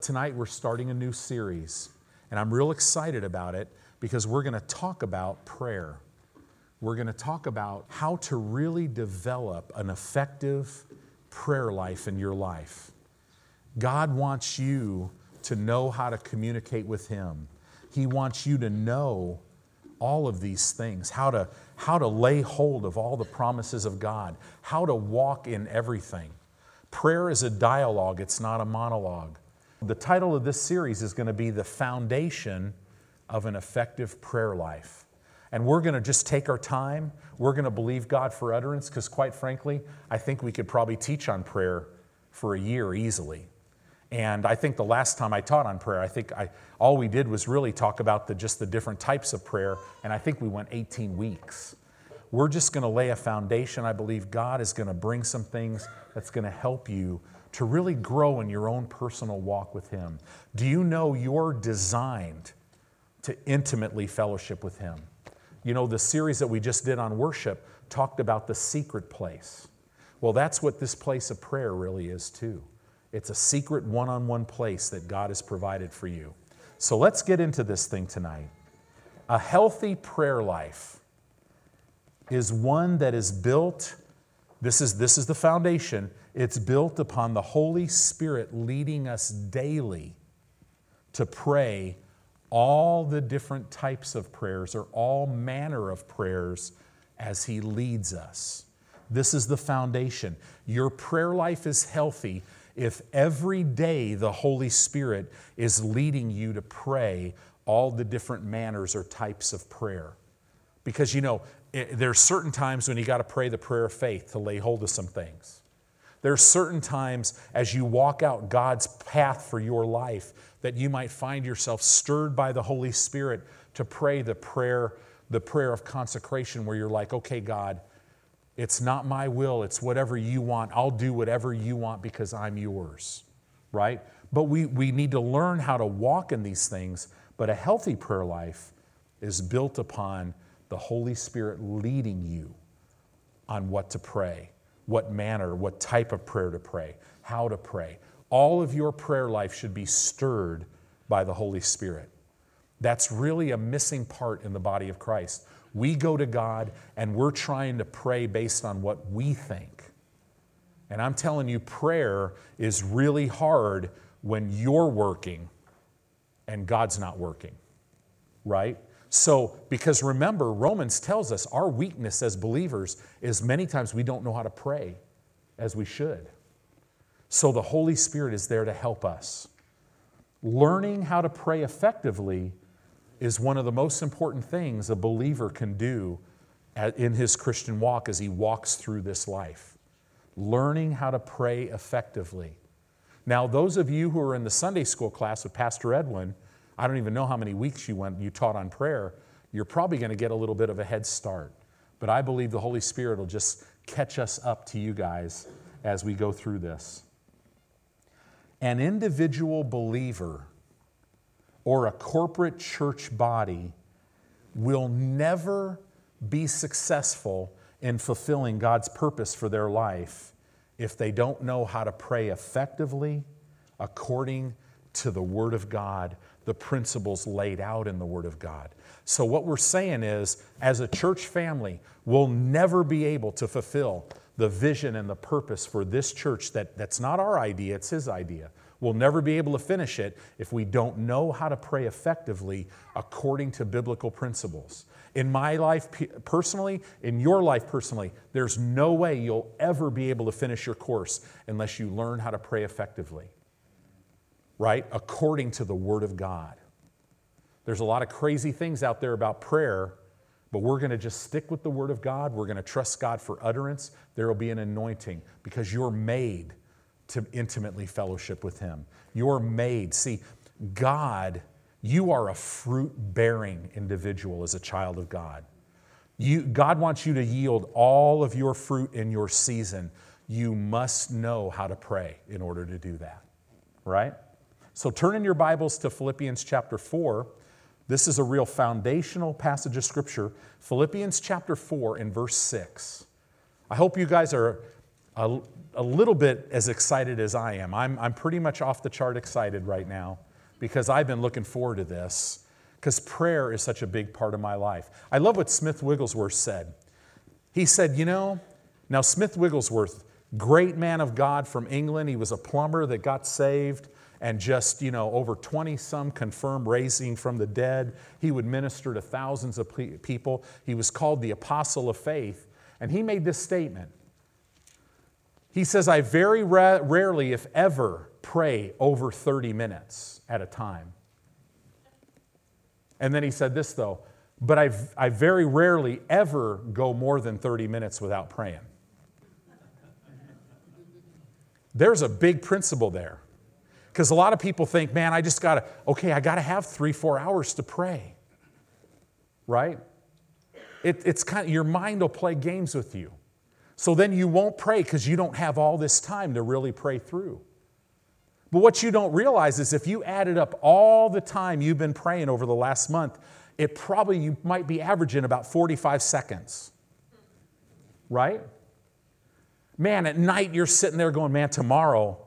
Tonight, we're starting a new series, and I'm real excited about it because we're going to talk about prayer. We're going to talk about how to really develop an effective prayer life in your life. God wants you to know how to communicate with Him. He wants you to know all of these things how to, how to lay hold of all the promises of God, how to walk in everything. Prayer is a dialogue, it's not a monologue. The title of this series is going to be The Foundation of an Effective Prayer Life. And we're going to just take our time. We're going to believe God for utterance because, quite frankly, I think we could probably teach on prayer for a year easily. And I think the last time I taught on prayer, I think I, all we did was really talk about the, just the different types of prayer, and I think we went 18 weeks. We're just going to lay a foundation. I believe God is going to bring some things that's going to help you to really grow in your own personal walk with Him? Do you know you're designed to intimately fellowship with Him? You know, the series that we just did on worship talked about the secret place. Well, that's what this place of prayer really is, too. It's a secret one on one place that God has provided for you. So let's get into this thing tonight. A healthy prayer life is one that is built, this is, this is the foundation, it's built upon the Holy Spirit leading us daily to pray all the different types of prayers or all manner of prayers as He leads us. This is the foundation. Your prayer life is healthy if every day the Holy Spirit is leading you to pray all the different manners or types of prayer. Because you know, eh, there's certain times when you got to pray the prayer of faith to lay hold of some things. There are certain times as you walk out God's path for your life that you might find yourself stirred by the Holy Spirit to pray the prayer, the prayer of consecration where you're like, okay, God, it's not my will, it's whatever you want. I'll do whatever you want because I'm yours, right? But we, we need to learn how to walk in these things. But a healthy prayer life is built upon the Holy Spirit leading you on what to pray what manner, what type of prayer to pray, how to pray. All of your prayer life should be stirred by the Holy Spirit. That's really a missing part in the body of Christ. We go to God and we're trying to pray based on what we think. And I'm telling you, prayer is really hard when you're working and God's not working, right? So, because remember, Romans tells us our weakness as believers is many times we don't know how to pray as we should. So, the Holy Spirit is there to help us. Learning how to pray effectively is one of the most important things a believer can do in his Christian walk as he walks through this life. Learning how to pray effectively. Now, those of you who are in the Sunday school class with Pastor Edwin, I don't even know how many weeks you went, you taught on prayer. You're probably going to get a little bit of a head start. But I believe the Holy Spirit will just catch us up to you guys as we go through this. An individual believer or a corporate church body will never be successful in fulfilling God's purpose for their life if they don't know how to pray effectively according to the Word of God the principles laid out in the Word of God. So, what we're saying is, as a church family, we'll never be able to fulfill the vision and the purpose for this church that, that's not our idea, it's His idea. We'll never be able to finish it if we don't know how to pray effectively according to biblical principles. In my life personally, in your life personally, there's no way you'll ever be able to finish your course unless you learn how to pray effectively right? According to the Word of God. There's a lot of crazy things out there about prayer, but we're going to just stick with the Word of God. We're going to trust God for utterance. There will be an anointing because you're made to intimately fellowship with Him. You're made. See, God, you are a fruit bearing individual as a child of God. You, God wants you to yield all of your fruit in your season. You must know how to pray in order to do that, right? So turn in your Bibles to Philippians chapter 4. This is a real foundational passage of Scripture. Philippians chapter 4 and verse 6. I hope you guys are a, a little bit as excited as I am. I'm, I'm pretty much off the chart excited right now because I've been looking forward to this because prayer is such a big part of my life. I love what Smith Wigglesworth said. He said, You know, now Smith Wigglesworth, great man of God from England, he was a plumber that got saved and just, you know, over 20 some confirmed raising from the dead. He would minister to thousands of people. He was called the apostle of faith. And he made this statement. He says, I very ra- rarely, if ever, pray over 30 minutes at a time. And then he said this, though, but I, I very rarely ever go more than 30 minutes without praying. There's a big principle there. Because a lot of people think, man, I just got to, okay, I got to have three, four hours to pray. Right? It, it's kind of, your mind will play games with you. So then you won't pray because you don't have all this time to really pray through. But what you don't realize is if you added up all the time you've been praying over the last month, it probably you might be averaging about 45 seconds. Right? Man, at night you're sitting there going, man, tomorrow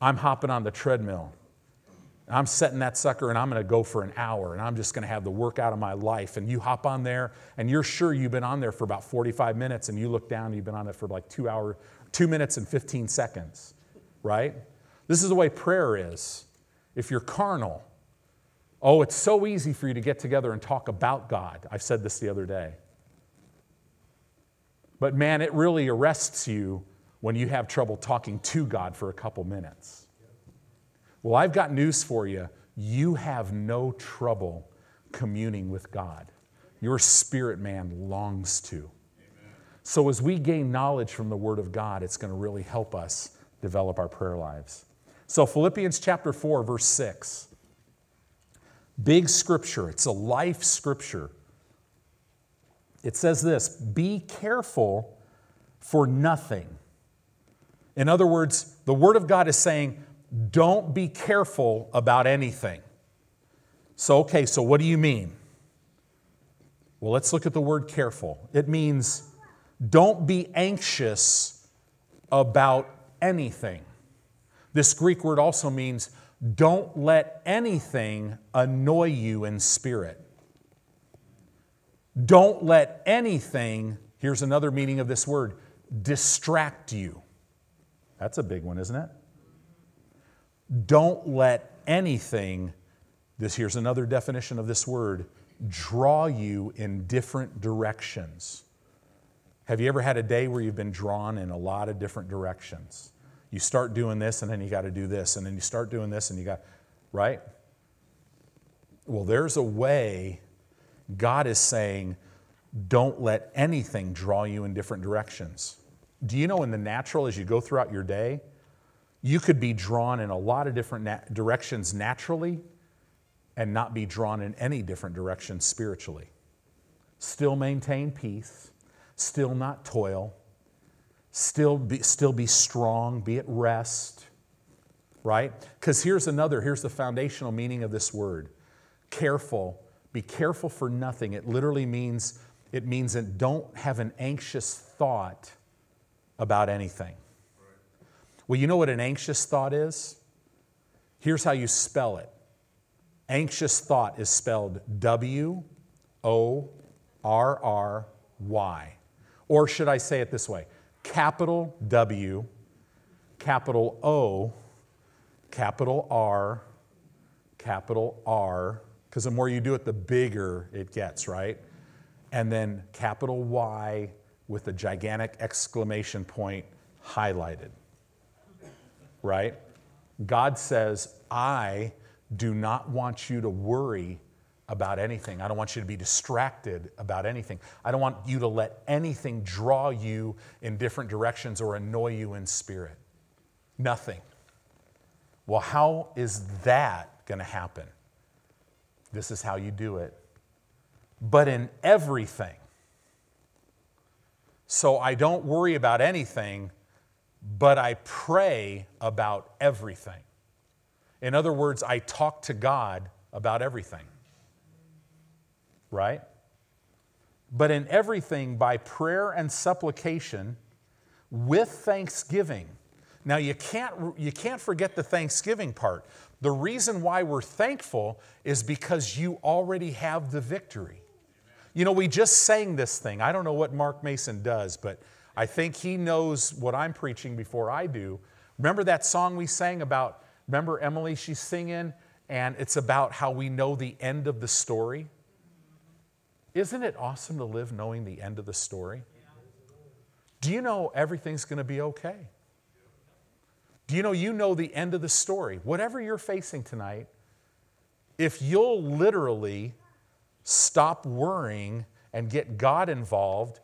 I'm hopping on the treadmill. I'm setting that sucker and I'm going to go for an hour and I'm just going to have the workout of my life. And you hop on there and you're sure you've been on there for about 45 minutes and you look down and you've been on it for like two hours, two minutes and 15 seconds, right? This is the way prayer is. If you're carnal, oh, it's so easy for you to get together and talk about God. I've said this the other day. But man, it really arrests you when you have trouble talking to God for a couple minutes. Well, I've got news for you. You have no trouble communing with God. Your spirit man longs to. Amen. So, as we gain knowledge from the Word of God, it's going to really help us develop our prayer lives. So, Philippians chapter 4, verse 6. Big scripture, it's a life scripture. It says this Be careful for nothing in other words, the Word of God is saying, don't be careful about anything. So, okay, so what do you mean? Well, let's look at the word careful. It means don't be anxious about anything. This Greek word also means don't let anything annoy you in spirit. Don't let anything, here's another meaning of this word, distract you. That's a big one, isn't it? Don't let anything, this here's another definition of this word, draw you in different directions. Have you ever had a day where you've been drawn in a lot of different directions? You start doing this and then you got to do this, and then you start doing this and you got, right? Well, there's a way God is saying, don't let anything draw you in different directions. Do you know in the natural, as you go throughout your day, you could be drawn in a lot of different directions naturally and not be drawn in any different direction spiritually. Still maintain peace, still not toil, still be, still be strong, be at rest, right? Because here's another, here's the foundational meaning of this word careful. Be careful for nothing. It literally means, it means that don't have an anxious thought about anything. Well, you know what an anxious thought is? Here's how you spell it anxious thought is spelled W O R R Y. Or should I say it this way? Capital W, capital O, capital R, capital R, because the more you do it, the bigger it gets, right? And then capital Y, with a gigantic exclamation point highlighted. Right? God says, I do not want you to worry about anything. I don't want you to be distracted about anything. I don't want you to let anything draw you in different directions or annoy you in spirit. Nothing. Well, how is that going to happen? This is how you do it. But in everything, so I don't worry about anything, but I pray about everything. In other words, I talk to God about everything. Right? But in everything, by prayer and supplication, with thanksgiving. Now, you can't, you can't forget the thanksgiving part. The reason why we're thankful is because you already have the victory. You know, we just sang this thing. I don't know what Mark Mason does, but I think he knows what I'm preaching before I do. Remember that song we sang about, remember Emily, she's singing, and it's about how we know the end of the story? Isn't it awesome to live knowing the end of the story? Do you know everything's going to be okay? Do you know you know the end of the story? Whatever you're facing tonight, if you'll literally stop worrying and get God involved,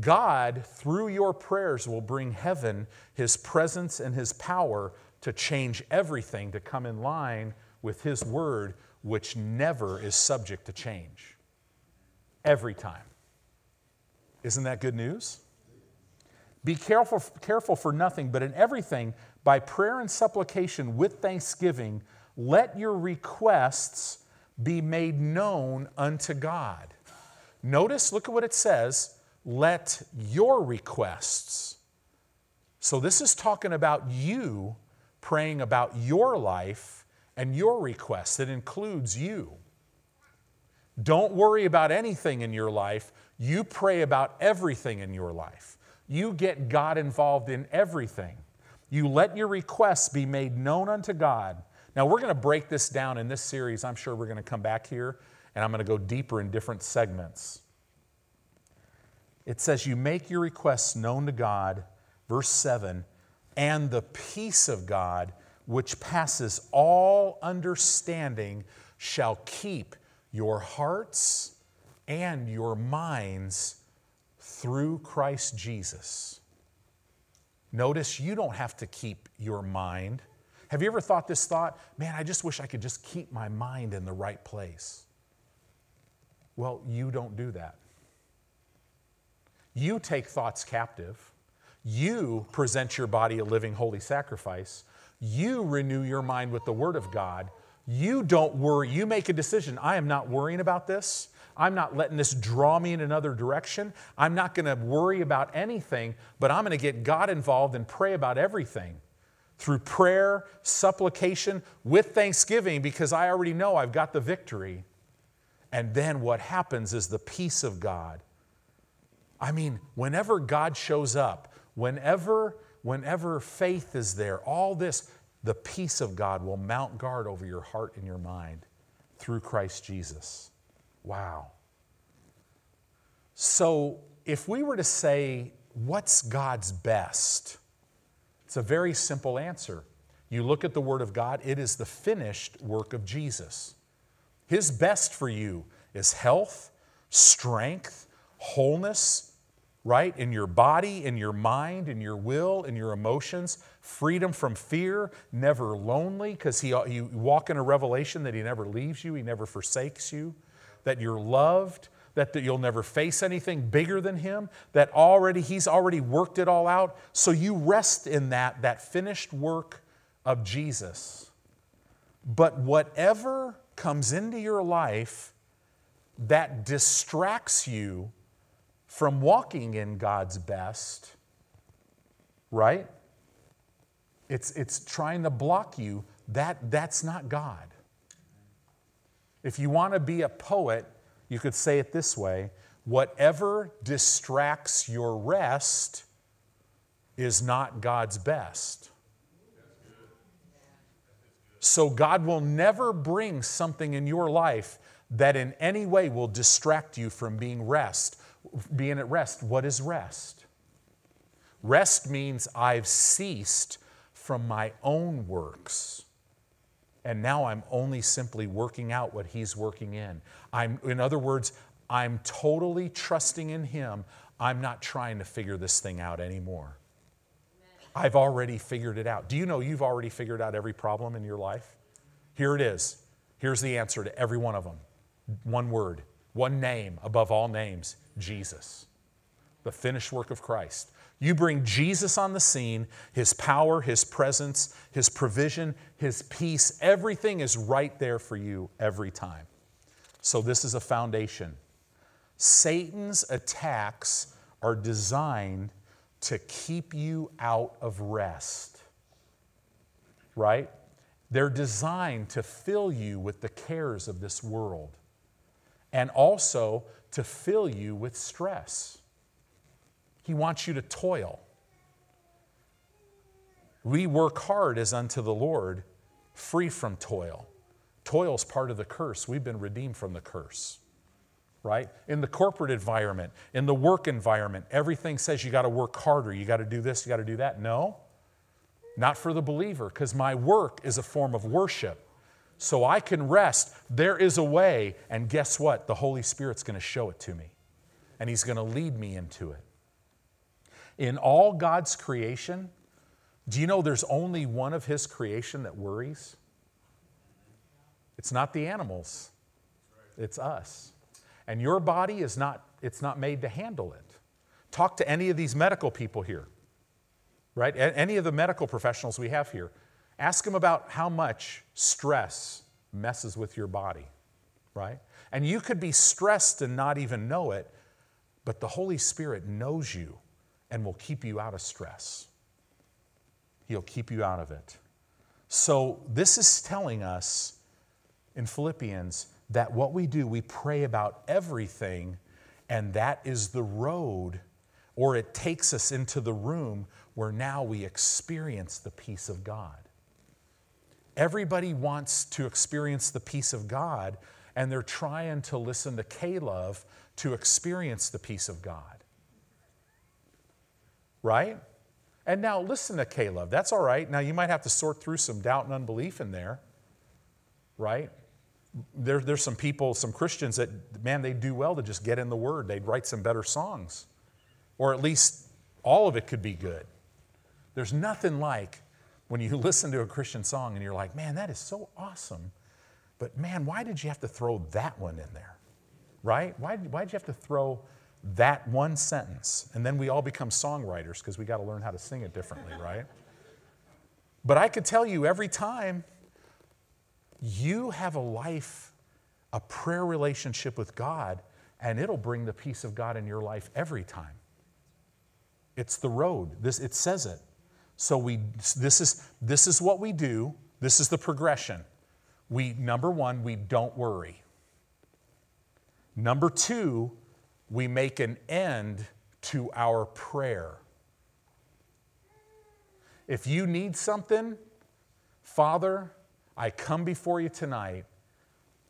God, through your prayers, will bring heaven, His presence, and His power to change everything to come in line with His word, which never is subject to change. Every time. Isn't that good news? Be careful, careful for nothing, but in everything, by prayer and supplication with thanksgiving, let your requests be made known unto God. Notice, look at what it says let your requests. So, this is talking about you praying about your life and your requests. It includes you. Don't worry about anything in your life. You pray about everything in your life. You get God involved in everything. You let your requests be made known unto God. Now, we're going to break this down in this series. I'm sure we're going to come back here and I'm going to go deeper in different segments. It says, You make your requests known to God, verse 7, and the peace of God, which passes all understanding, shall keep your hearts and your minds through Christ Jesus. Notice you don't have to keep your mind. Have you ever thought this thought? Man, I just wish I could just keep my mind in the right place. Well, you don't do that. You take thoughts captive. You present your body a living holy sacrifice. You renew your mind with the Word of God. You don't worry. You make a decision. I am not worrying about this. I'm not letting this draw me in another direction. I'm not going to worry about anything, but I'm going to get God involved and pray about everything through prayer, supplication, with thanksgiving, because I already know I've got the victory. And then what happens is the peace of God. I mean, whenever God shows up, whenever whenever faith is there, all this, the peace of God will mount guard over your heart and your mind through Christ Jesus. Wow. So, if we were to say, what's God's best? It's a very simple answer. You look at the Word of God, it is the finished work of Jesus. His best for you is health, strength, wholeness, right? In your body, in your mind, in your will, in your emotions, freedom from fear, never lonely, because he, you walk in a revelation that He never leaves you, He never forsakes you that you're loved, that, you'll never face anything bigger than him, that already he's already worked it all out. So you rest in that, that finished work of Jesus. But whatever comes into your life that distracts you from walking in God's best, right? It's, it's trying to block you. That, that's not God. If you want to be a poet, you could say it this way whatever distracts your rest is not God's best. So, God will never bring something in your life that in any way will distract you from being rest, being at rest. What is rest? Rest means I've ceased from my own works. And now I'm only simply working out what He's working in. I'm, in other words, I'm totally trusting in Him. I'm not trying to figure this thing out anymore. I've already figured it out. Do you know you've already figured out every problem in your life? Here it is. Here's the answer to every one of them one word, one name above all names Jesus. The finished work of Christ. You bring Jesus on the scene, His power, His presence, His provision, His peace, everything is right there for you every time. So, this is a foundation. Satan's attacks are designed to keep you out of rest. Right? They're designed to fill you with the cares of this world and also to fill you with stress. He wants you to toil. We work hard as unto the Lord, free from toil. Toil's part of the curse. We've been redeemed from the curse, right? In the corporate environment, in the work environment, everything says you got to work harder, you got to do this, you got to do that. No, not for the believer, because my work is a form of worship. So I can rest. There is a way, and guess what? The Holy Spirit's going to show it to me, and He's going to lead me into it. In all God's creation, do you know there's only one of His creation that worries? It's not the animals, it's us. And your body is not, it's not made to handle it. Talk to any of these medical people here, right? Any of the medical professionals we have here. Ask them about how much stress messes with your body, right? And you could be stressed and not even know it, but the Holy Spirit knows you and will keep you out of stress. He'll keep you out of it. So, this is telling us in Philippians that what we do, we pray about everything, and that is the road, or it takes us into the room where now we experience the peace of God. Everybody wants to experience the peace of God, and they're trying to listen to K-LOVE to experience the peace of God. Right? And now listen to K-LOVE. That's all right. Now you might have to sort through some doubt and unbelief in there. Right? There, there's some people, some Christians that, man, they do well to just get in the Word. They'd write some better songs. Or at least all of it could be good. There's nothing like when you listen to a Christian song and you're like, man, that is so awesome. But man, why did you have to throw that one in there? Right? Why, why did you have to throw that one sentence? And then we all become songwriters because we got to learn how to sing it differently, right? But I could tell you every time you have a life, a prayer relationship with God, and it'll bring the peace of God in your life every time. It's the road. This, it says it. So we, this, is, this is what we do. This is the progression. We, number one, we don't worry. Number two, we make an end to our prayer. If you need something, Father, I come before you tonight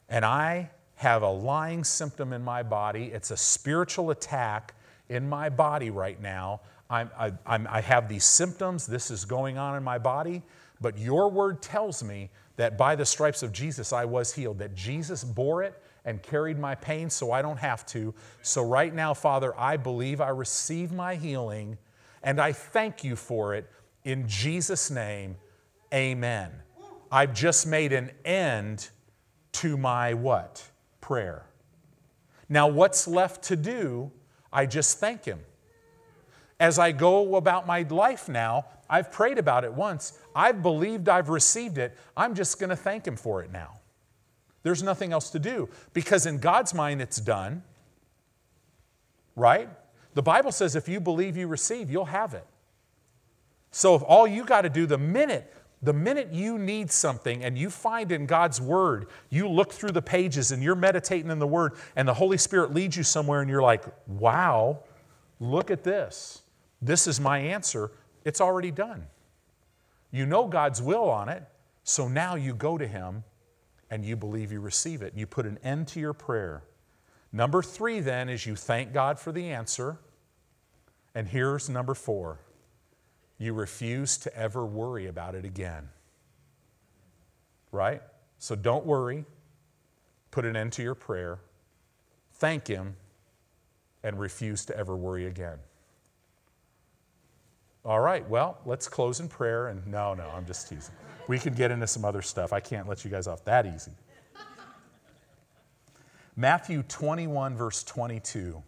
and I have a lying symptom in my body. It's a spiritual attack in my body right now. I'm, I, I'm, I have these symptoms. This is going on in my body. But your word tells me that by the stripes of Jesus I was healed, that Jesus bore it and carried my pain so I don't have to. So, right now, Father, I believe I receive my healing and I thank you for it. In Jesus' name, amen. I've just made an end to my what? Prayer. Now, what's left to do? I just thank Him. As I go about my life now, I've prayed about it once. I've believed I've received it. I'm just going to thank Him for it now. There's nothing else to do because in God's mind it's done. Right? The Bible says if you believe you receive, you'll have it. So if all you got to do the minute the minute you need something and you find in God's Word, you look through the pages and you're meditating in the Word, and the Holy Spirit leads you somewhere, and you're like, wow, look at this. This is my answer. It's already done. You know God's will on it, so now you go to Him and you believe you receive it. You put an end to your prayer. Number three, then, is you thank God for the answer. And here's number four you refuse to ever worry about it again. Right? So don't worry. Put an end to your prayer. Thank Him and refuse to ever worry again. All right, well, let's close in prayer. And no, no, I'm just teasing. We can get into some other stuff. I can't let you guys off that easy. Matthew 21, verse 22.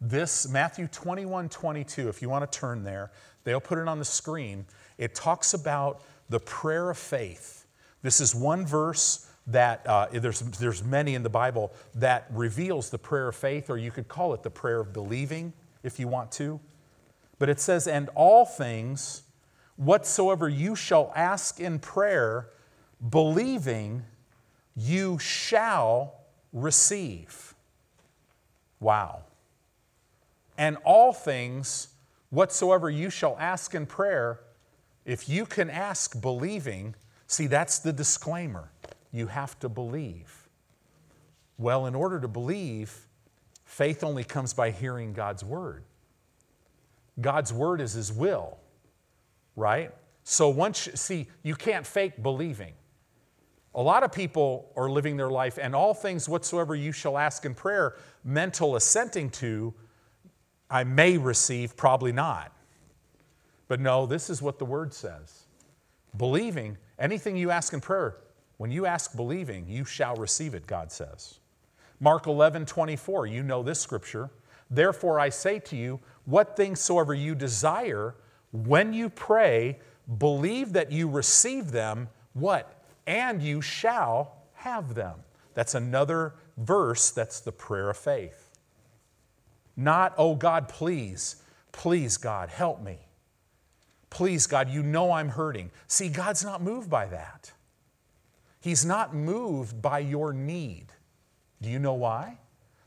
This, Matthew 21, 22, if you want to turn there, They'll put it on the screen. It talks about the prayer of faith. This is one verse that uh, there's, there's many in the Bible that reveals the prayer of faith, or you could call it the prayer of believing if you want to. But it says, and all things, whatsoever you shall ask in prayer, believing, you shall receive. Wow. And all things, whatsoever you shall ask in prayer, if you can ask believing, see, that's the disclaimer. You have to believe. Well, in order to believe, faith only comes by hearing God's word. God's word is his will, right? So once, you, see, you can't fake believing. A lot of people are living their life, and all things whatsoever you shall ask in prayer, mental assenting to, I may receive, probably not. But no, this is what the word says. Believing, anything you ask in prayer, when you ask believing, you shall receive it, God says. Mark 11, 24, you know this scripture. Therefore, I say to you, what things soever you desire, when you pray, believe that you receive them, what? and you shall have them. That's another verse that's the prayer of faith. Not, oh God, please, please, God, help me. Please, God, you know I'm hurting. See, God's not moved by that. He's not moved by your need. Do you know why?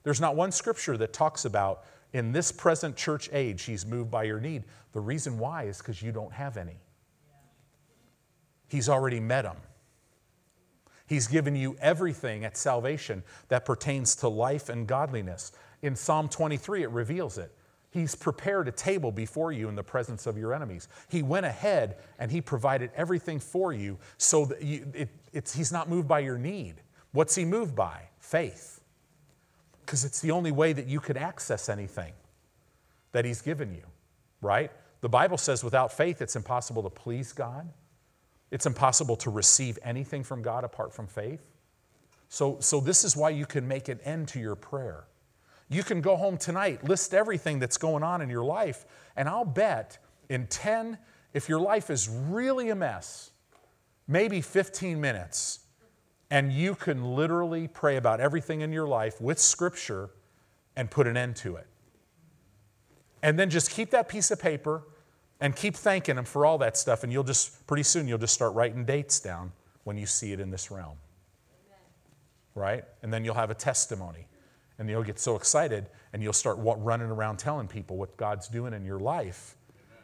There's not one scripture that talks about in this present church age, He's moved by your need. The reason why is because you don't have any. He's already met them. He's given you everything at salvation that pertains to life and godliness. In Psalm 23, it reveals it. He's prepared a table before you in the presence of your enemies. He went ahead and He provided everything for you so that you, it, He's not moved by your need. What's He moved by? Faith. Because it's the only way that you could access anything that He's given you, right? The Bible says without faith, it's impossible to please God. It's impossible to receive anything from God apart from faith. So, so this is why you can make an end to your prayer. You can go home tonight, list everything that's going on in your life, and I'll bet in 10, if your life is really a mess, maybe 15 minutes, and you can literally pray about everything in your life with Scripture and put an end to it. And then just keep that piece of paper and keep thanking Him for all that stuff, and you'll just, pretty soon, you'll just start writing dates down when you see it in this realm. Right? And then you'll have a testimony. And you'll get so excited, and you'll start running around telling people what God's doing in your life.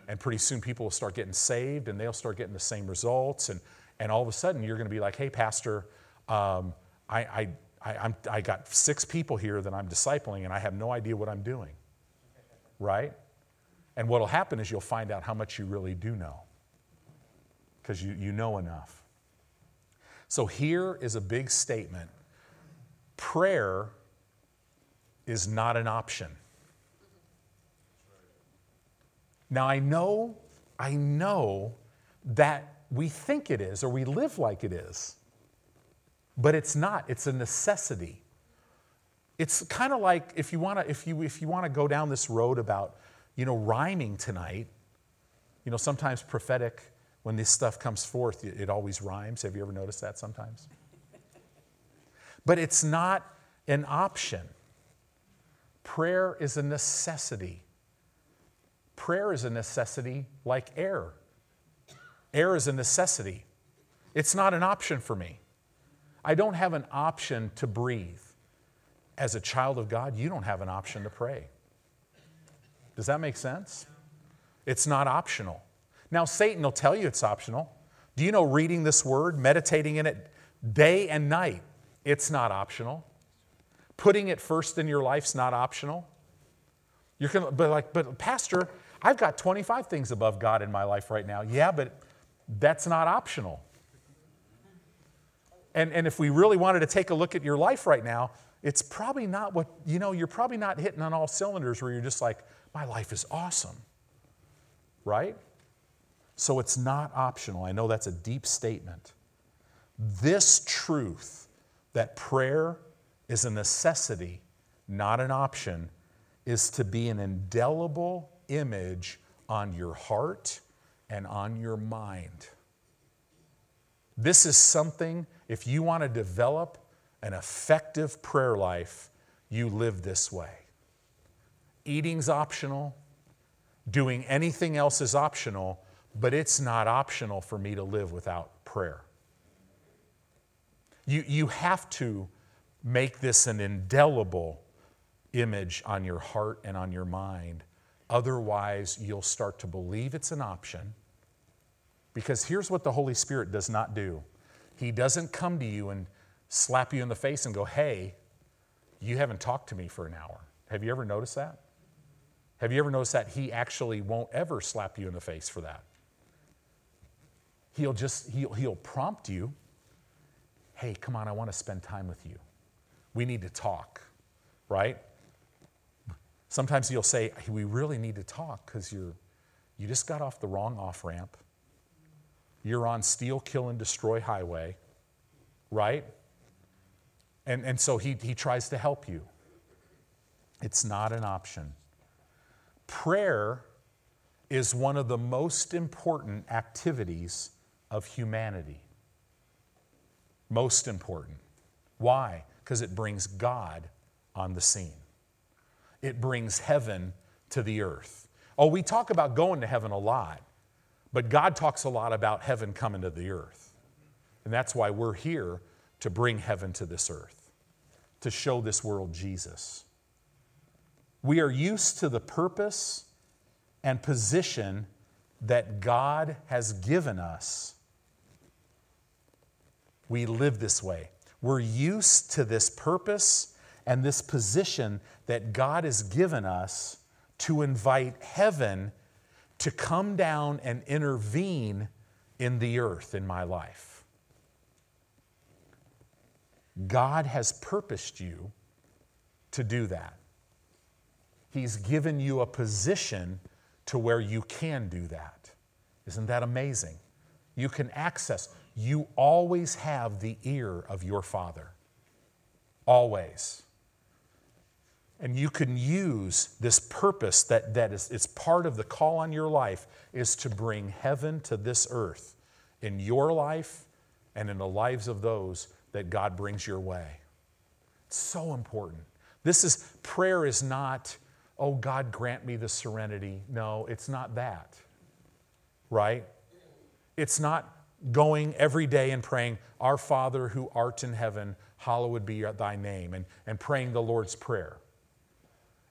And pretty soon, people will start getting saved, and they'll start getting the same results. And, and all of a sudden, you're going to be like, hey, Pastor, um, I, I, I, I'm, I got six people here that I'm discipling, and I have no idea what I'm doing. Right? And what will happen is you'll find out how much you really do know because you, you know enough. So here is a big statement prayer is not an option. Now, I know, I know that we think it is or we live like it is, but it's not. It's a necessity. It's kind of like if you want to if you if you want to go down this road about you know, rhyming tonight. You know, sometimes prophetic, when this stuff comes forth, it always rhymes. Have you ever noticed that sometimes? But it's not an option. Prayer is a necessity. Prayer is a necessity like air. Air is a necessity. It's not an option for me. I don't have an option to breathe. As a child of God, you don't have an option to pray. Does that make sense? It's not optional. Now, Satan will tell you it's optional. Do you know reading this word, meditating in it day and night, it's not optional. Putting it first in your life's not optional. You're gonna, but like, but Pastor, I've got 25 things above God in my life right now. Yeah, but that's not optional. And, and if we really wanted to take a look at your life right now, it's probably not what, you know, you're probably not hitting on all cylinders where you're just like, my life is awesome. Right? So it's not optional. I know that's a deep statement. This truth that prayer is a necessity, not an option, is to be an indelible image on your heart and on your mind. This is something, if you want to develop an effective prayer life, you live this way. Eating's optional. Doing anything else is optional, but it's not optional for me to live without prayer. You, you have to make this an indelible image on your heart and on your mind. Otherwise, you'll start to believe it's an option. Because here's what the Holy Spirit does not do He doesn't come to you and slap you in the face and go, Hey, you haven't talked to me for an hour. Have you ever noticed that? Have you ever noticed that He actually won't ever slap you in the face for that? He'll just, he'll, he'll prompt you hey, come on, I want to spend time with you. We need to talk, right? Sometimes you'll say, we really need to talk because you're you just got off the wrong off ramp. You're on steal, kill, and destroy highway, right? And, and so he, he tries to help you. It's not an option. Prayer is one of the most important activities of humanity. Most important. Why? Because it brings God on the scene, it brings heaven to the earth. Oh, we talk about going to heaven a lot, but God talks a lot about heaven coming to the earth. And that's why we're here to bring heaven to this earth, to show this world Jesus. We are used to the purpose and position that God has given us we live this way. We're used to this purpose and this position that God has given us to invite heaven to come down and intervene in the earth in my life. God has purposed you to do that. He's given you a position to where you can do that. Isn't that amazing? You can access you always have the ear of your Father. Always. And you can use this purpose that, that is it's part of the call on your life is to bring heaven to this earth in your life and in the lives of those that God brings your way. It's so important. This is prayer is not, oh God, grant me the serenity. No, it's not that. Right? It's not going every day and praying, Our Father who art in heaven, hallowed be thy name, and, and praying the Lord's Prayer.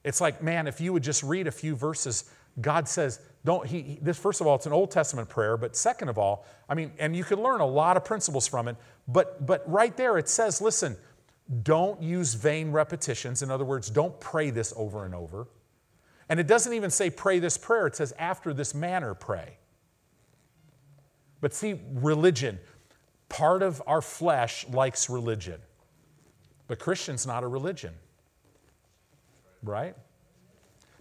It's like, man, if you would just read a few verses, God says, don't he, this first of all it's an old testament prayer but second of all i mean and you can learn a lot of principles from it but but right there it says listen don't use vain repetitions. In other words don't pray this over and over. And it doesn't even say pray this prayer. It says after this manner pray. But see, religion, part of our flesh likes religion. But Christian's not a religion, right?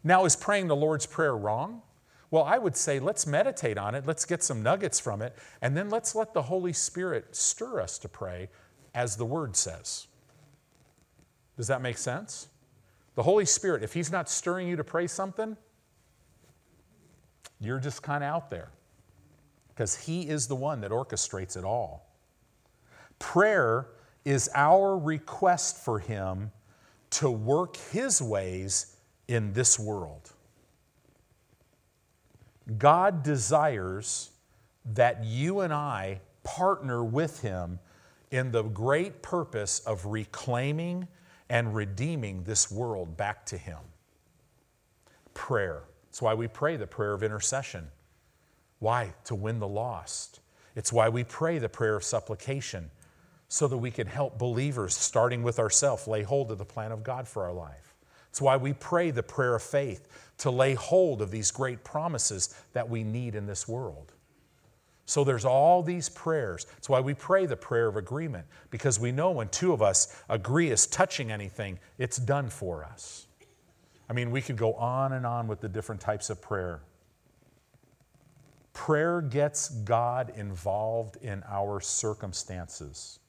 Now, is praying the Lord's Prayer wrong? Well, I would say let's meditate on it, let's get some nuggets from it, and then let's let the Holy Spirit stir us to pray as the Word says. Does that make sense? The Holy Spirit, if He's not stirring you to pray something, you're just kind of out there because He is the one that orchestrates it all. Prayer is our request for Him to work His ways in this world. God desires that you and I partner with Him in the great purpose of reclaiming and redeeming this world back to Him. Prayer. That's why we pray the prayer of intercession. Why? To win the lost. It's why we pray the prayer of supplication, so that we can help believers, starting with ourselves, lay hold of the plan of God for our life. It's why we pray the prayer of faith to lay hold of these great promises that we need in this world. So there's all these prayers. That's why we pray the prayer of agreement, because we know when two of us agree as touching anything, it's done for us. I mean, we could go on and on with the different types of prayer. Prayer gets God involved in our circumstances.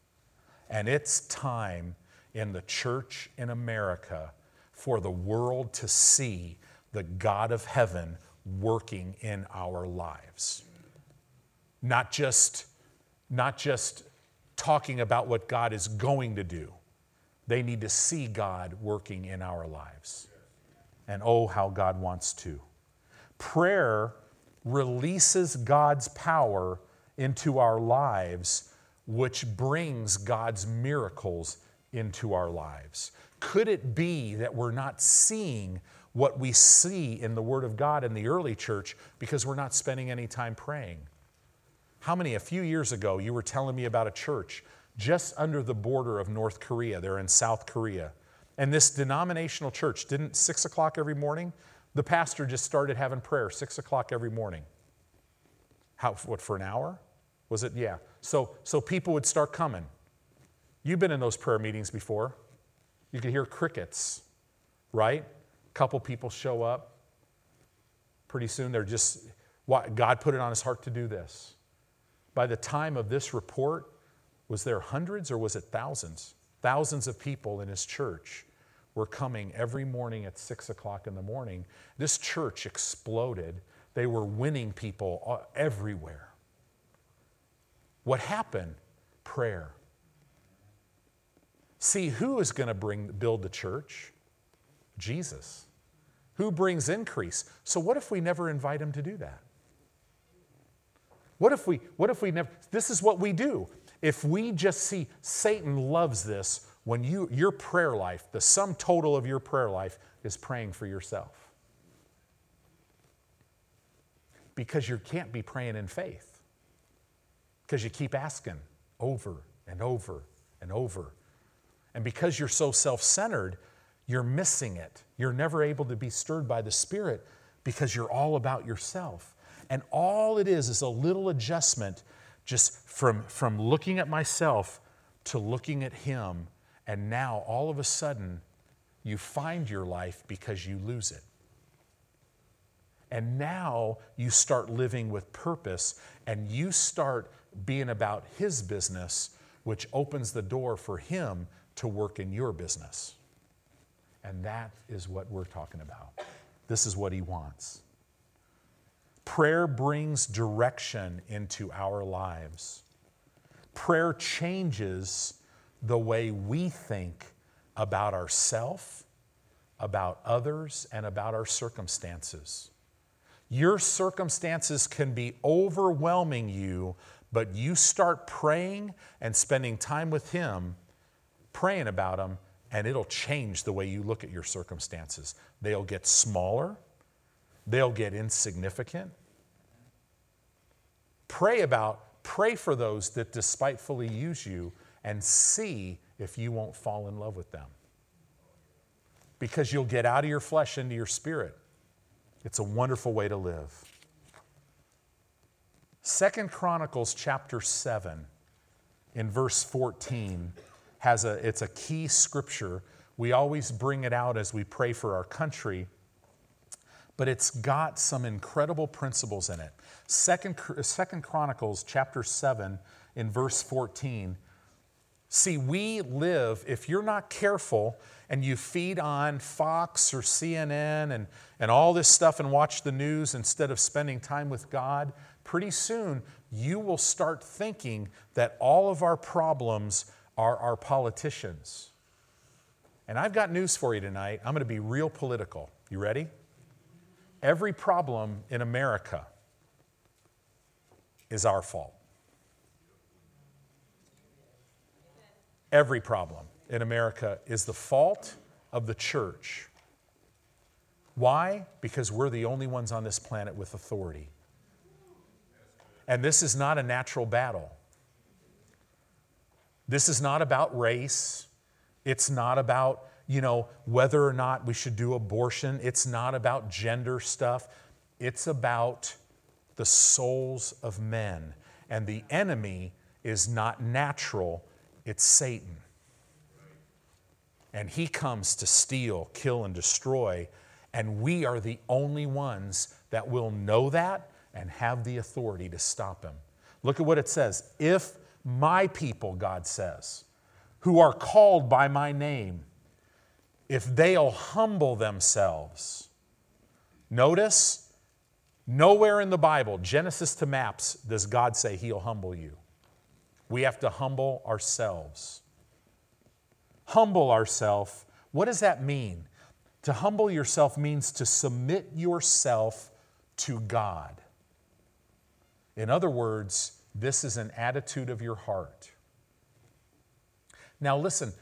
And it's time in the church in America for the world to see the God of heaven working in our lives. Not just, not just talking about what God is going to do, they need to see God working in our lives. And oh, how God wants to. Prayer releases God's power into our lives, which brings God's miracles into our lives. Could it be that we're not seeing what we see in the Word of God in the early church because we're not spending any time praying? How many, a few years ago, you were telling me about a church just under the border of North Korea? They're in South Korea. And this denominational church didn't six o'clock every morning. The pastor just started having prayer six o'clock every morning. How, what, for an hour? Was it? Yeah. So, so people would start coming. You've been in those prayer meetings before. You could hear crickets, right? A couple people show up. Pretty soon they're just, God put it on his heart to do this. By the time of this report, was there hundreds or was it thousands? Thousands of people in his church were coming every morning at six o'clock in the morning. This church exploded. They were winning people everywhere. What happened? Prayer. See, who is going to bring build the church? Jesus. Who brings increase? So what if we never invite him to do that? What if we what if we never this is what we do. If we just see Satan loves this when you your prayer life, the sum total of your prayer life is praying for yourself. Because you can't be praying in faith. Because you keep asking over and over and over. And because you're so self centered, you're missing it. You're never able to be stirred by the Spirit because you're all about yourself. And all it is is a little adjustment just from, from looking at myself to looking at Him. And now all of a sudden, you find your life because you lose it. And now you start living with purpose and you start being about His business, which opens the door for Him to work in your business. And that is what we're talking about. This is what He wants. Prayer brings direction into our lives. Prayer changes the way we think about ourselves, about others, and about our circumstances. Your circumstances can be overwhelming you, but you start praying and spending time with Him, praying about Him, and it'll change the way you look at your circumstances. They'll get smaller, they'll get insignificant. Pray about, pray for those that despitefully use you and see if you won't fall in love with them. Because you'll get out of your flesh into your spirit. It's a wonderful way to live. Second Chronicles chapter 7 in verse 14 has a it's a key scripture. We always bring it out as we pray for our country, but it's got some incredible principles in it. Second, uh, Second Chronicles chapter 7 in verse 14. See, we live, if you're not careful and you feed on Fox or CNN and, and all this stuff and watch the news instead of spending time with God, pretty soon you will start thinking that all of our problems are our politicians. And I've got news for you tonight. I'm going to be real political. You ready? Every problem in America is our fault. Every problem in America is the fault of the church. Why? Because we're the only ones on this planet with authority. And this is not a natural battle. This is not about race. It's not about, you know, whether or not we should do abortion. It's not about gender stuff. It's about the souls of men. And the enemy is not natural, it's Satan. And he comes to steal, kill, and destroy. And we are the only ones that will know that and have the authority to stop him. Look at what it says. If my people, God says, who are called by my name, if they'll humble themselves. Notice, nowhere in the Bible, Genesis to maps, does God say he'll humble you. We have to humble ourselves. Humble ourselves. What does that mean? To humble yourself means to submit yourself to God. In other words, this is an attitude of your heart. Now, listen,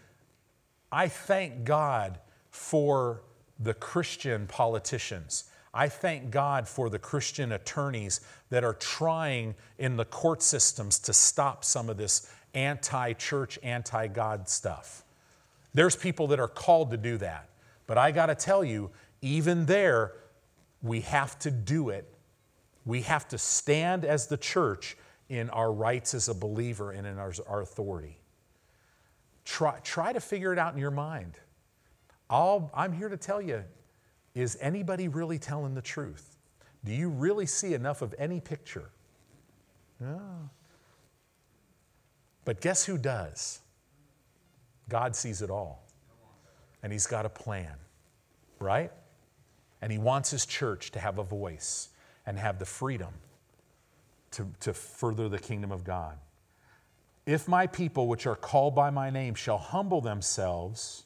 I thank God for the Christian politicians. I thank God for the Christian attorneys that are trying in the court systems to stop some of this anti church, anti God stuff. There's people that are called to do that. But I got to tell you, even there, we have to do it. We have to stand as the church in our rights as a believer and in our, our authority. Try, try to figure it out in your mind. All I'm here to tell you is anybody really telling the truth? Do you really see enough of any picture? No. But guess who does? God sees it all. And He's got a plan, right? And He wants His church to have a voice and have the freedom to, to further the kingdom of God. If my people, which are called by my name, shall humble themselves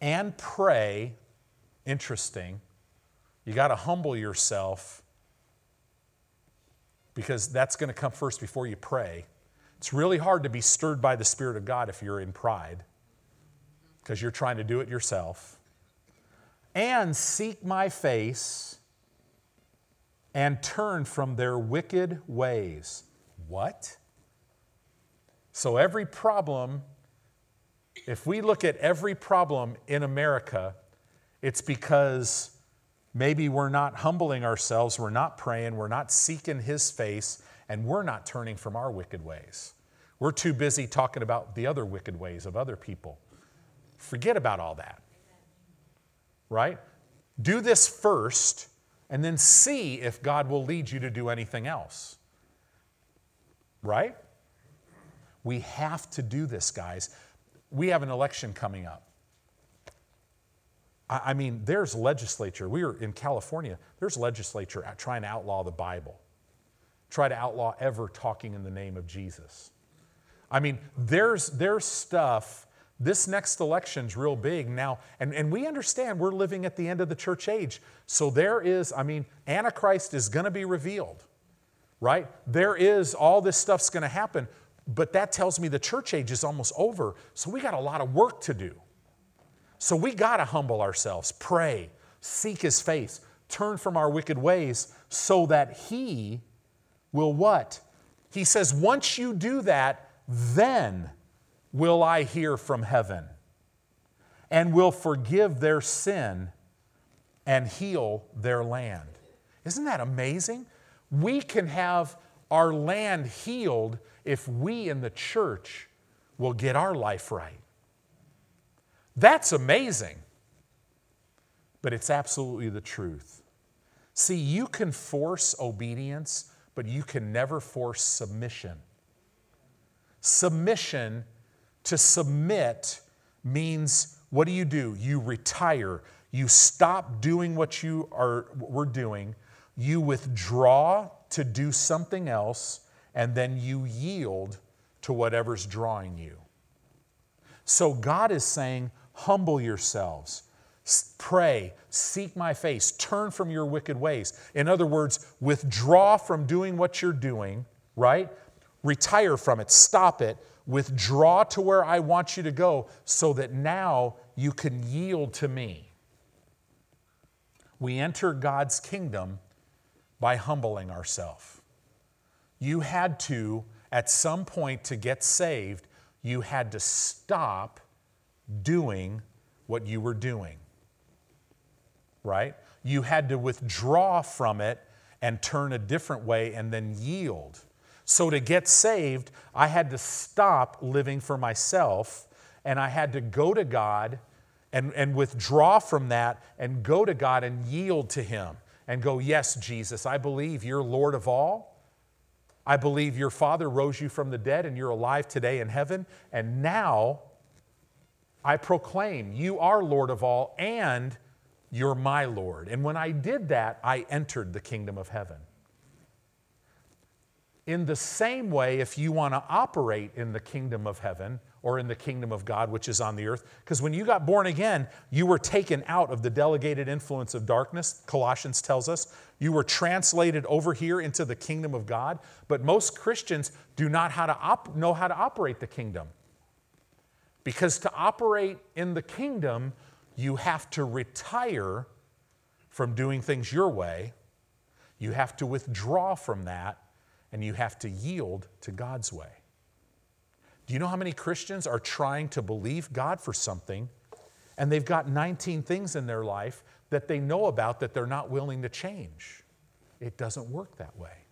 and pray, interesting, you got to humble yourself because that's going to come first before you pray. It's really hard to be stirred by the Spirit of God if you're in pride because you're trying to do it yourself. And seek my face and turn from their wicked ways. What? So, every problem, if we look at every problem in America, it's because maybe we're not humbling ourselves, we're not praying, we're not seeking His face, and we're not turning from our wicked ways. We're too busy talking about the other wicked ways of other people. Forget about all that. Right? Do this first, and then see if God will lead you to do anything else. Right? We have to do this, guys. We have an election coming up. I mean, there's legislature. We are in California, there's legislature trying to outlaw the Bible, try to outlaw ever talking in the name of Jesus. I mean, there's, there's stuff. This next election's real big now, and, and we understand we're living at the end of the church age. So there is, I mean, Antichrist is going to be revealed, right? There is, all this stuff's going to happen. But that tells me the church age is almost over. So we got a lot of work to do. So we got to humble ourselves, pray, seek his face, turn from our wicked ways so that he will what? He says, once you do that, then will I hear from heaven and will forgive their sin and heal their land. Isn't that amazing? We can have our land healed if we in the church will get our life right. That's amazing. But it's absolutely the truth. See, you can force obedience, but you can never force submission. Submission, to submit, means what do you do? You retire. You stop doing what you are were doing. You withdraw to do something else and then you yield to whatever's drawing you. So God is saying, humble yourselves, pray, seek my face, turn from your wicked ways. In other words, withdraw from doing what you're doing, right? Retire from it, stop it, withdraw to where I want you to go so that now you can yield to me. We enter God's kingdom by humbling ourselves you had to, at some point to get saved, you had to stop doing what you were doing. Right? You had to withdraw from it and turn a different way and then yield. So to get saved, I had to stop living for myself and I had to go to God and, and withdraw from that and go to God and yield to Him and go, Yes, Jesus, I believe you're Lord of all. I believe your Father rose you from the dead and you're alive today in heaven. And now I proclaim you are Lord of all and you're my Lord. And when I did that, I entered the kingdom of heaven. In the same way, if you want to operate in the kingdom of heaven or in the kingdom of God which is on the earth. Because when you got born again, you were taken out of the delegated influence of darkness, Colossians tells us. You were translated over here into the kingdom of God. But most Christians do not how to op- know how to operate the kingdom. Because to operate in the kingdom, you have to retire from doing things your way, you have to withdraw from that, and you have to yield to God's way. Do you know how many Christians are trying to believe God for something and they've got 19 things in their life that they know about that they're not willing to change? It doesn't work that way.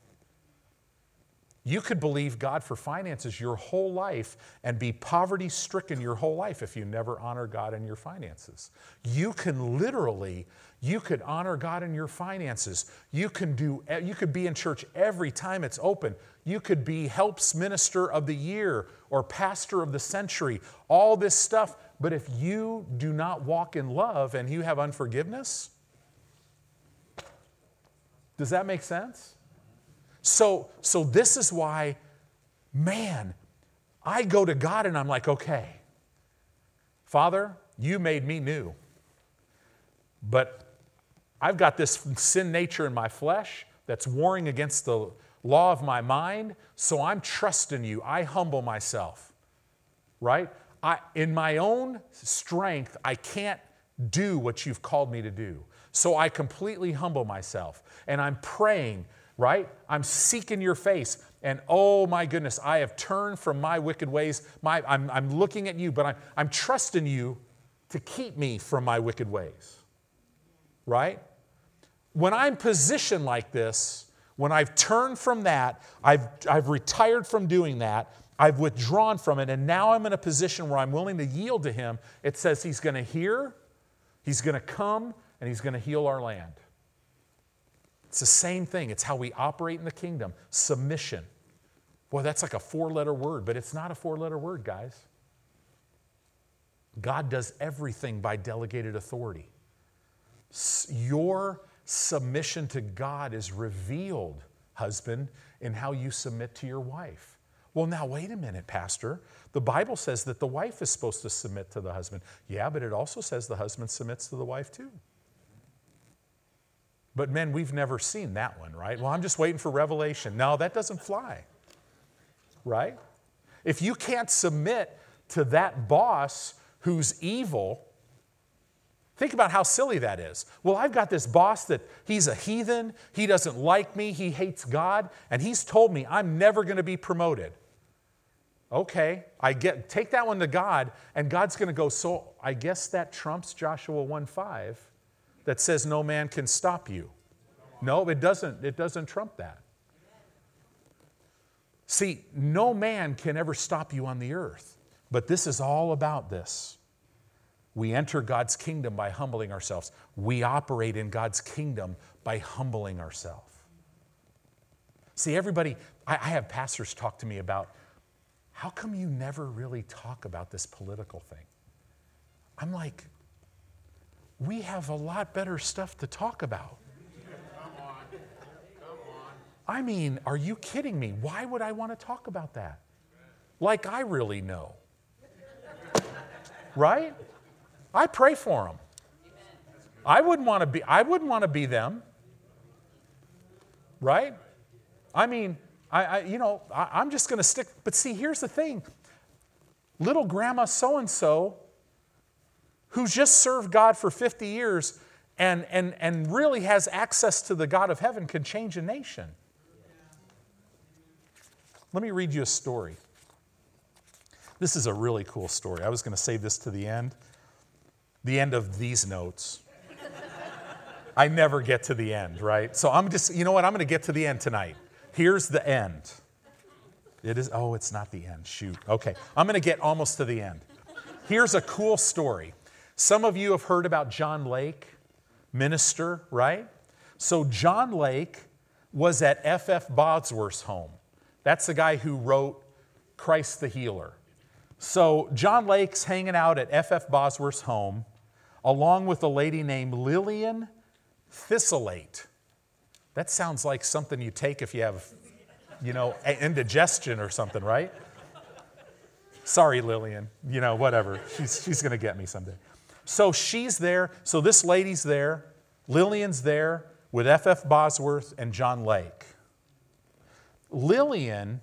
You could believe God for finances your whole life and be poverty stricken your whole life if you never honor God in your finances. You can literally, you could honor God in your finances. You can do, you could be in church every time it's open. You could be helps minister of the year or pastor of the century, all this stuff. But if you do not walk in love and you have unforgiveness, does that make sense? So, so this is why, man, I go to God and I'm like, okay, Father, you made me new. But I've got this sin nature in my flesh that's warring against the law of my mind, so I'm trusting you. I humble myself, right? I, in my own strength, I can't do what you've called me to do. So I completely humble myself and I'm praying right? I'm seeking your face. And oh my goodness, I have turned from my wicked ways. My, I'm, I'm looking at you, but I'm, I'm trusting you to keep me from my wicked ways, right? When I'm positioned like this, when I've turned from that, I've, I've retired from doing that, I've withdrawn from it, and now I'm in a position where I'm willing to yield to Him, it says He's going to hear, He's going to come, and He's going to heal our land. It's the same thing. It's how we operate in the kingdom submission. Boy, that's like a four letter word, but it's not a four letter word, guys. God does everything by delegated authority. Your submission to God is revealed, husband, in how you submit to your wife. Well, now, wait a minute, Pastor. The Bible says that the wife is supposed to submit to the husband. Yeah, but it also says the husband submits to the wife too. But men, we've never seen that one, right? Well, I'm just waiting for revelation. No, that doesn't fly, right? If you can't submit to that boss who's evil, think about how silly that is. Well, I've got this boss that he's a heathen, he doesn't like me, he hates God, and he's told me I'm never going to be promoted. Okay, I get take that one to God, and God's going to go, so I guess that trumps Joshua 1 5 that says no man can stop you. No, it doesn't. It doesn't trump that. See, no man can ever stop you on the earth. But this is all about this. We enter God's kingdom by humbling ourselves. We operate in God's kingdom by humbling ourselves. See, everybody, I, I have pastors talk to me about how come you never really talk about this political thing? I'm like, we have a lot better stuff to talk about. I mean, are you kidding me? Why would I want to talk about that? Like I really know. Right? I pray for them. I wouldn't want to be I wouldn't want to be them. Right? I mean, I, I you know, I, I'm just going to stick. But see, here's the thing. Little grandma so and so who's just served God for 50 years and, and, and really has access to the God of heaven can change a nation. Let me read you a story. This is a really cool story. I was going to save this to the end, the end of these notes. I never get to the end, right? So I'm just, you know what? I'm going to get to the end tonight. Here's the end. It is, oh, it's not the end. Shoot. Okay. I'm going to get almost to the end. Here's a cool story. Some of you have heard about John Lake, minister, right? So, John Lake was at F.F. Bosworth's home. That's the guy who wrote Christ the Healer. So, John Lake's hanging out at F.F. Bosworth's home along with a lady named Lillian Thistlethwaite. That sounds like something you take if you have, you know, indigestion or something, right? Sorry, Lillian. You know, whatever. She's, she's going to get me someday. So she's there. So this lady's there. Lillian's there with F.F. Bosworth and John Lake. Lillian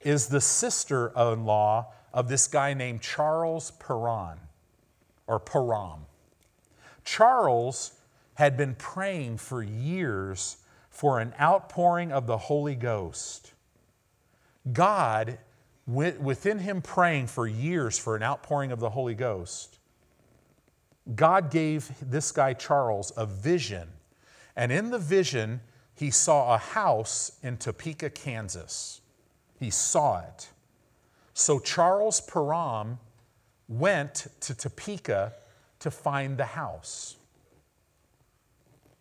is the sister in law of this guy named Charles Perron or Parham. Charles had been praying for years for an outpouring of the Holy Ghost. God, went within him praying for years for an outpouring of the Holy Ghost, God gave this guy Charles a vision. And in the vision, he saw a house in Topeka, Kansas. He saw it. So Charles Parham went to Topeka to find the house.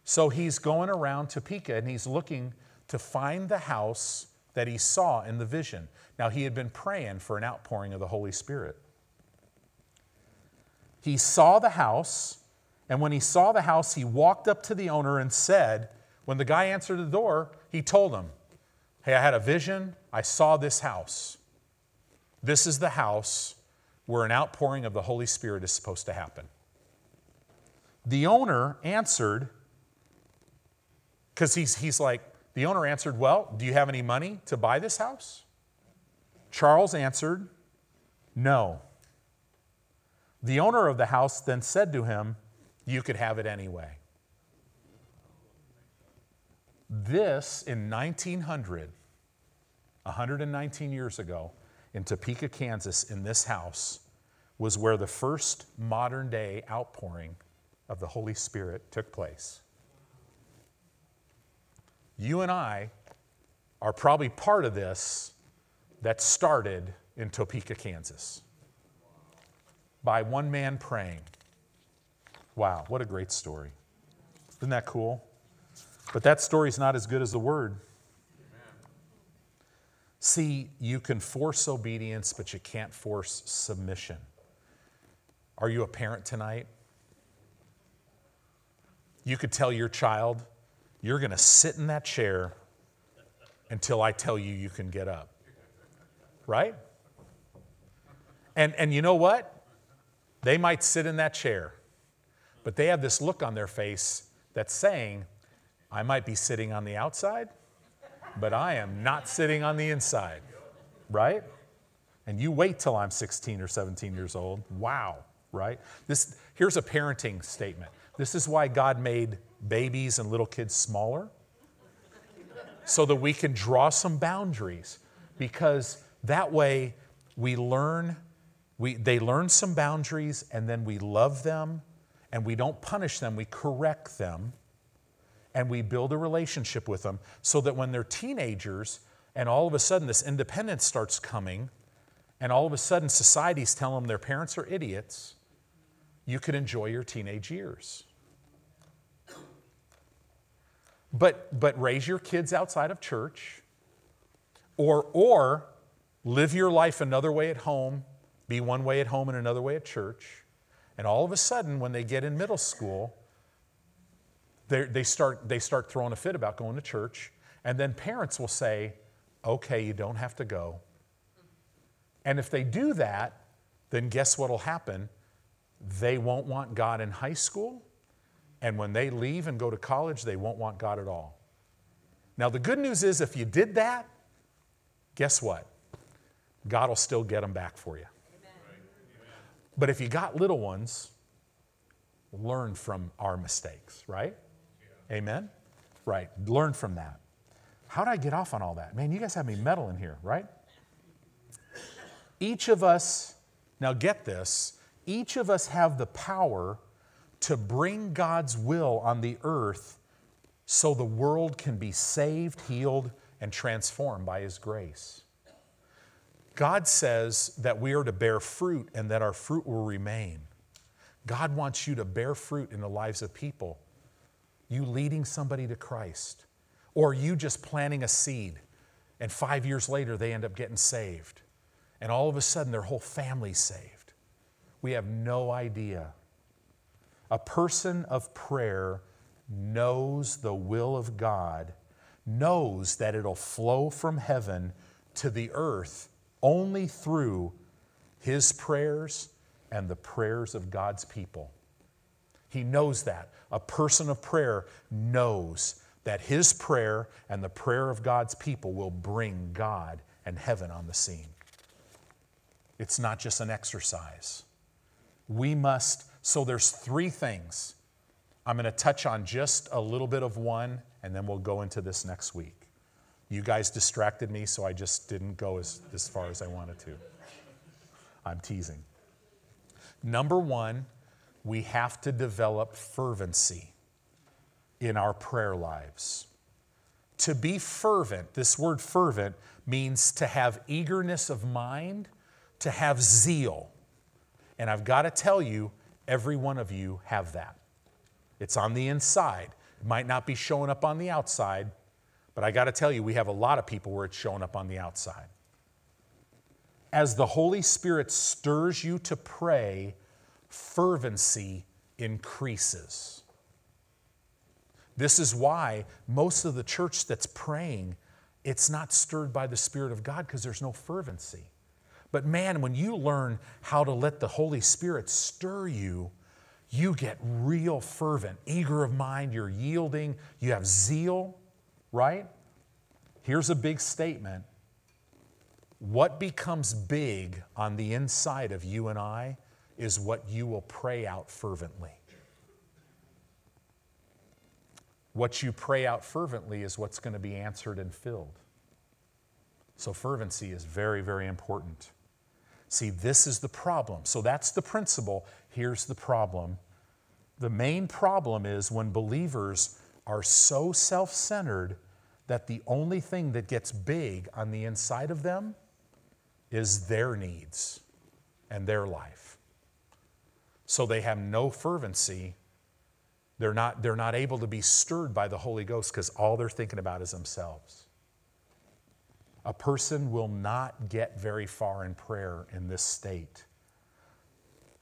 So he's going around Topeka and he's looking to find the house that he saw in the vision. Now, he had been praying for an outpouring of the Holy Spirit. He saw the house, and when he saw the house, he walked up to the owner and said, When the guy answered the door, he told him, Hey, I had a vision. I saw this house. This is the house where an outpouring of the Holy Spirit is supposed to happen. The owner answered, because he's, he's like, the owner answered, Well, do you have any money to buy this house? Charles answered, No. The owner of the house then said to him, You could have it anyway. This in 1900, 119 years ago, in Topeka, Kansas, in this house, was where the first modern day outpouring of the Holy Spirit took place. You and I are probably part of this that started in Topeka, Kansas by one man praying. Wow, what a great story. Isn't that cool? But that story's not as good as the word. See, you can force obedience, but you can't force submission. Are you a parent tonight? You could tell your child, you're going to sit in that chair until I tell you you can get up. Right? And, and you know what? They might sit in that chair, but they have this look on their face that's saying, I might be sitting on the outside, but I am not sitting on the inside, right? And you wait till I'm 16 or 17 years old. Wow, right? This, here's a parenting statement. This is why God made babies and little kids smaller, so that we can draw some boundaries, because that way we learn, we, they learn some boundaries, and then we love them, and we don't punish them, we correct them and we build a relationship with them so that when they're teenagers and all of a sudden this independence starts coming and all of a sudden society's telling them their parents are idiots, you could enjoy your teenage years. But, but raise your kids outside of church or, or live your life another way at home, be one way at home and another way at church. And all of a sudden, when they get in middle school, they start, they start throwing a fit about going to church. And then parents will say, okay, you don't have to go. And if they do that, then guess what will happen? They won't want God in high school. And when they leave and go to college, they won't want God at all. Now, the good news is if you did that, guess what? God will still get them back for you. But if you got little ones, learn from our mistakes, right? Amen? Right. Learn from that. How did I get off on all that? Man, you guys have me metal in here, right? Each of us, now get this, each of us have the power to bring God's will on the earth so the world can be saved, healed, and transformed by His grace. God says that we are to bear fruit and that our fruit will remain. God wants you to bear fruit in the lives of people you leading somebody to Christ, or you just planting a seed, and five years later they end up getting saved, and all of a sudden their whole family's saved. We have no idea. A person of prayer knows the will of God, knows that it'll flow from heaven to the earth only through his prayers and the prayers of God's people. He knows that. A person of prayer knows that his prayer and the prayer of God's people will bring God and heaven on the scene. It's not just an exercise. We must, so there's three things. I'm going to touch on just a little bit of one, and then we'll go into this next week. You guys distracted me, so I just didn't go as, as far as I wanted to. I'm teasing. Number one, we have to develop fervency in our prayer lives. To be fervent, this word fervent means to have eagerness of mind, to have zeal. And I've got to tell you, every one of you have that. It's on the inside. It might not be showing up on the outside, but I got to tell you, we have a lot of people where it's showing up on the outside. As the Holy Spirit stirs you to pray, fervency increases. This is why most of the church that's praying, it's not stirred by the Spirit of God because there's no fervency. But man, when you learn how to let the Holy Spirit stir you, you get real fervent, eager of mind, you're yielding, you have zeal, right? Here's a big statement. What becomes big on the inside of you and I is what you will pray out fervently. What you pray out fervently is what's going to be answered and filled. So, fervency is very, very important. See, this is the problem. So, that's the principle. Here's the problem. The main problem is when believers are so self centered that the only thing that gets big on the inside of them is their needs and their life. So they have no fervency. They're not, they're not able to be stirred by the Holy Ghost because all they're thinking about is themselves. A person will not get very far in prayer in this state.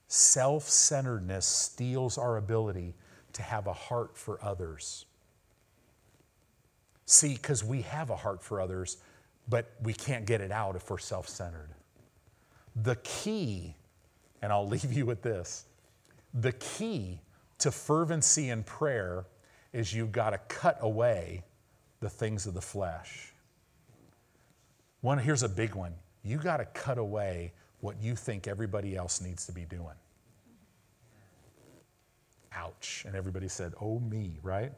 Self centeredness steals our ability to have a heart for others. See, because we have a heart for others, but we can't get it out if we're self centered. The key, and I'll leave you with this the key to fervency in prayer is you've got to cut away the things of the flesh. One, here's a big one. You got to cut away what you think everybody else needs to be doing. Ouch. And everybody said, Oh, me, right?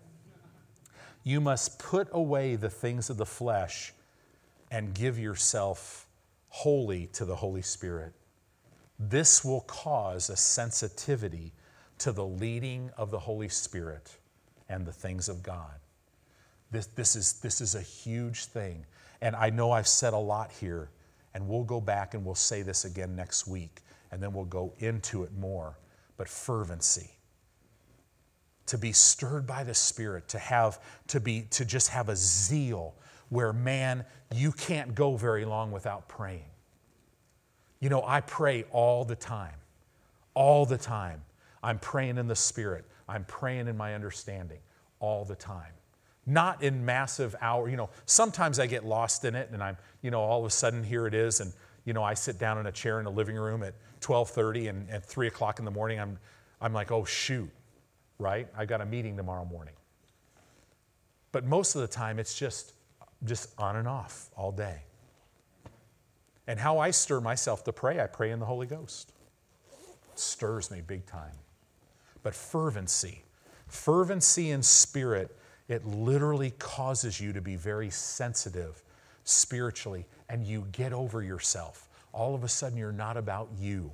You must put away the things of the flesh and give yourself wholly to the Holy Spirit. This will cause a sensitivity to the leading of the Holy Spirit and the things of God. This, this, is, this is a huge thing. And I know I've said a lot here, and we'll go back and we'll say this again next week, and then we'll go into it more. But fervency, to be stirred by the Spirit, to have, to be, to just have a zeal where, man, you can't go very long without praying. You know, I pray all the time, all the time. I'm praying in the Spirit, I'm praying in my understanding all the time. Not in massive hour, you know, sometimes I get lost in it and I'm, you know, all of a sudden here it is, and you know, I sit down in a chair in a living room at 12:30 and at 3 o'clock in the morning, I'm I'm like, oh shoot, right? I got a meeting tomorrow morning. But most of the time it's just just on and off all day. And how I stir myself to pray, I pray in the Holy Ghost. It stirs me big time. But fervency, fervency in spirit, it literally causes you to be very sensitive spiritually and you get over yourself. All of a sudden, you're not about you.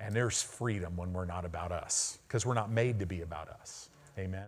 And there's freedom when we're not about us because we're not made to be about us. Amen.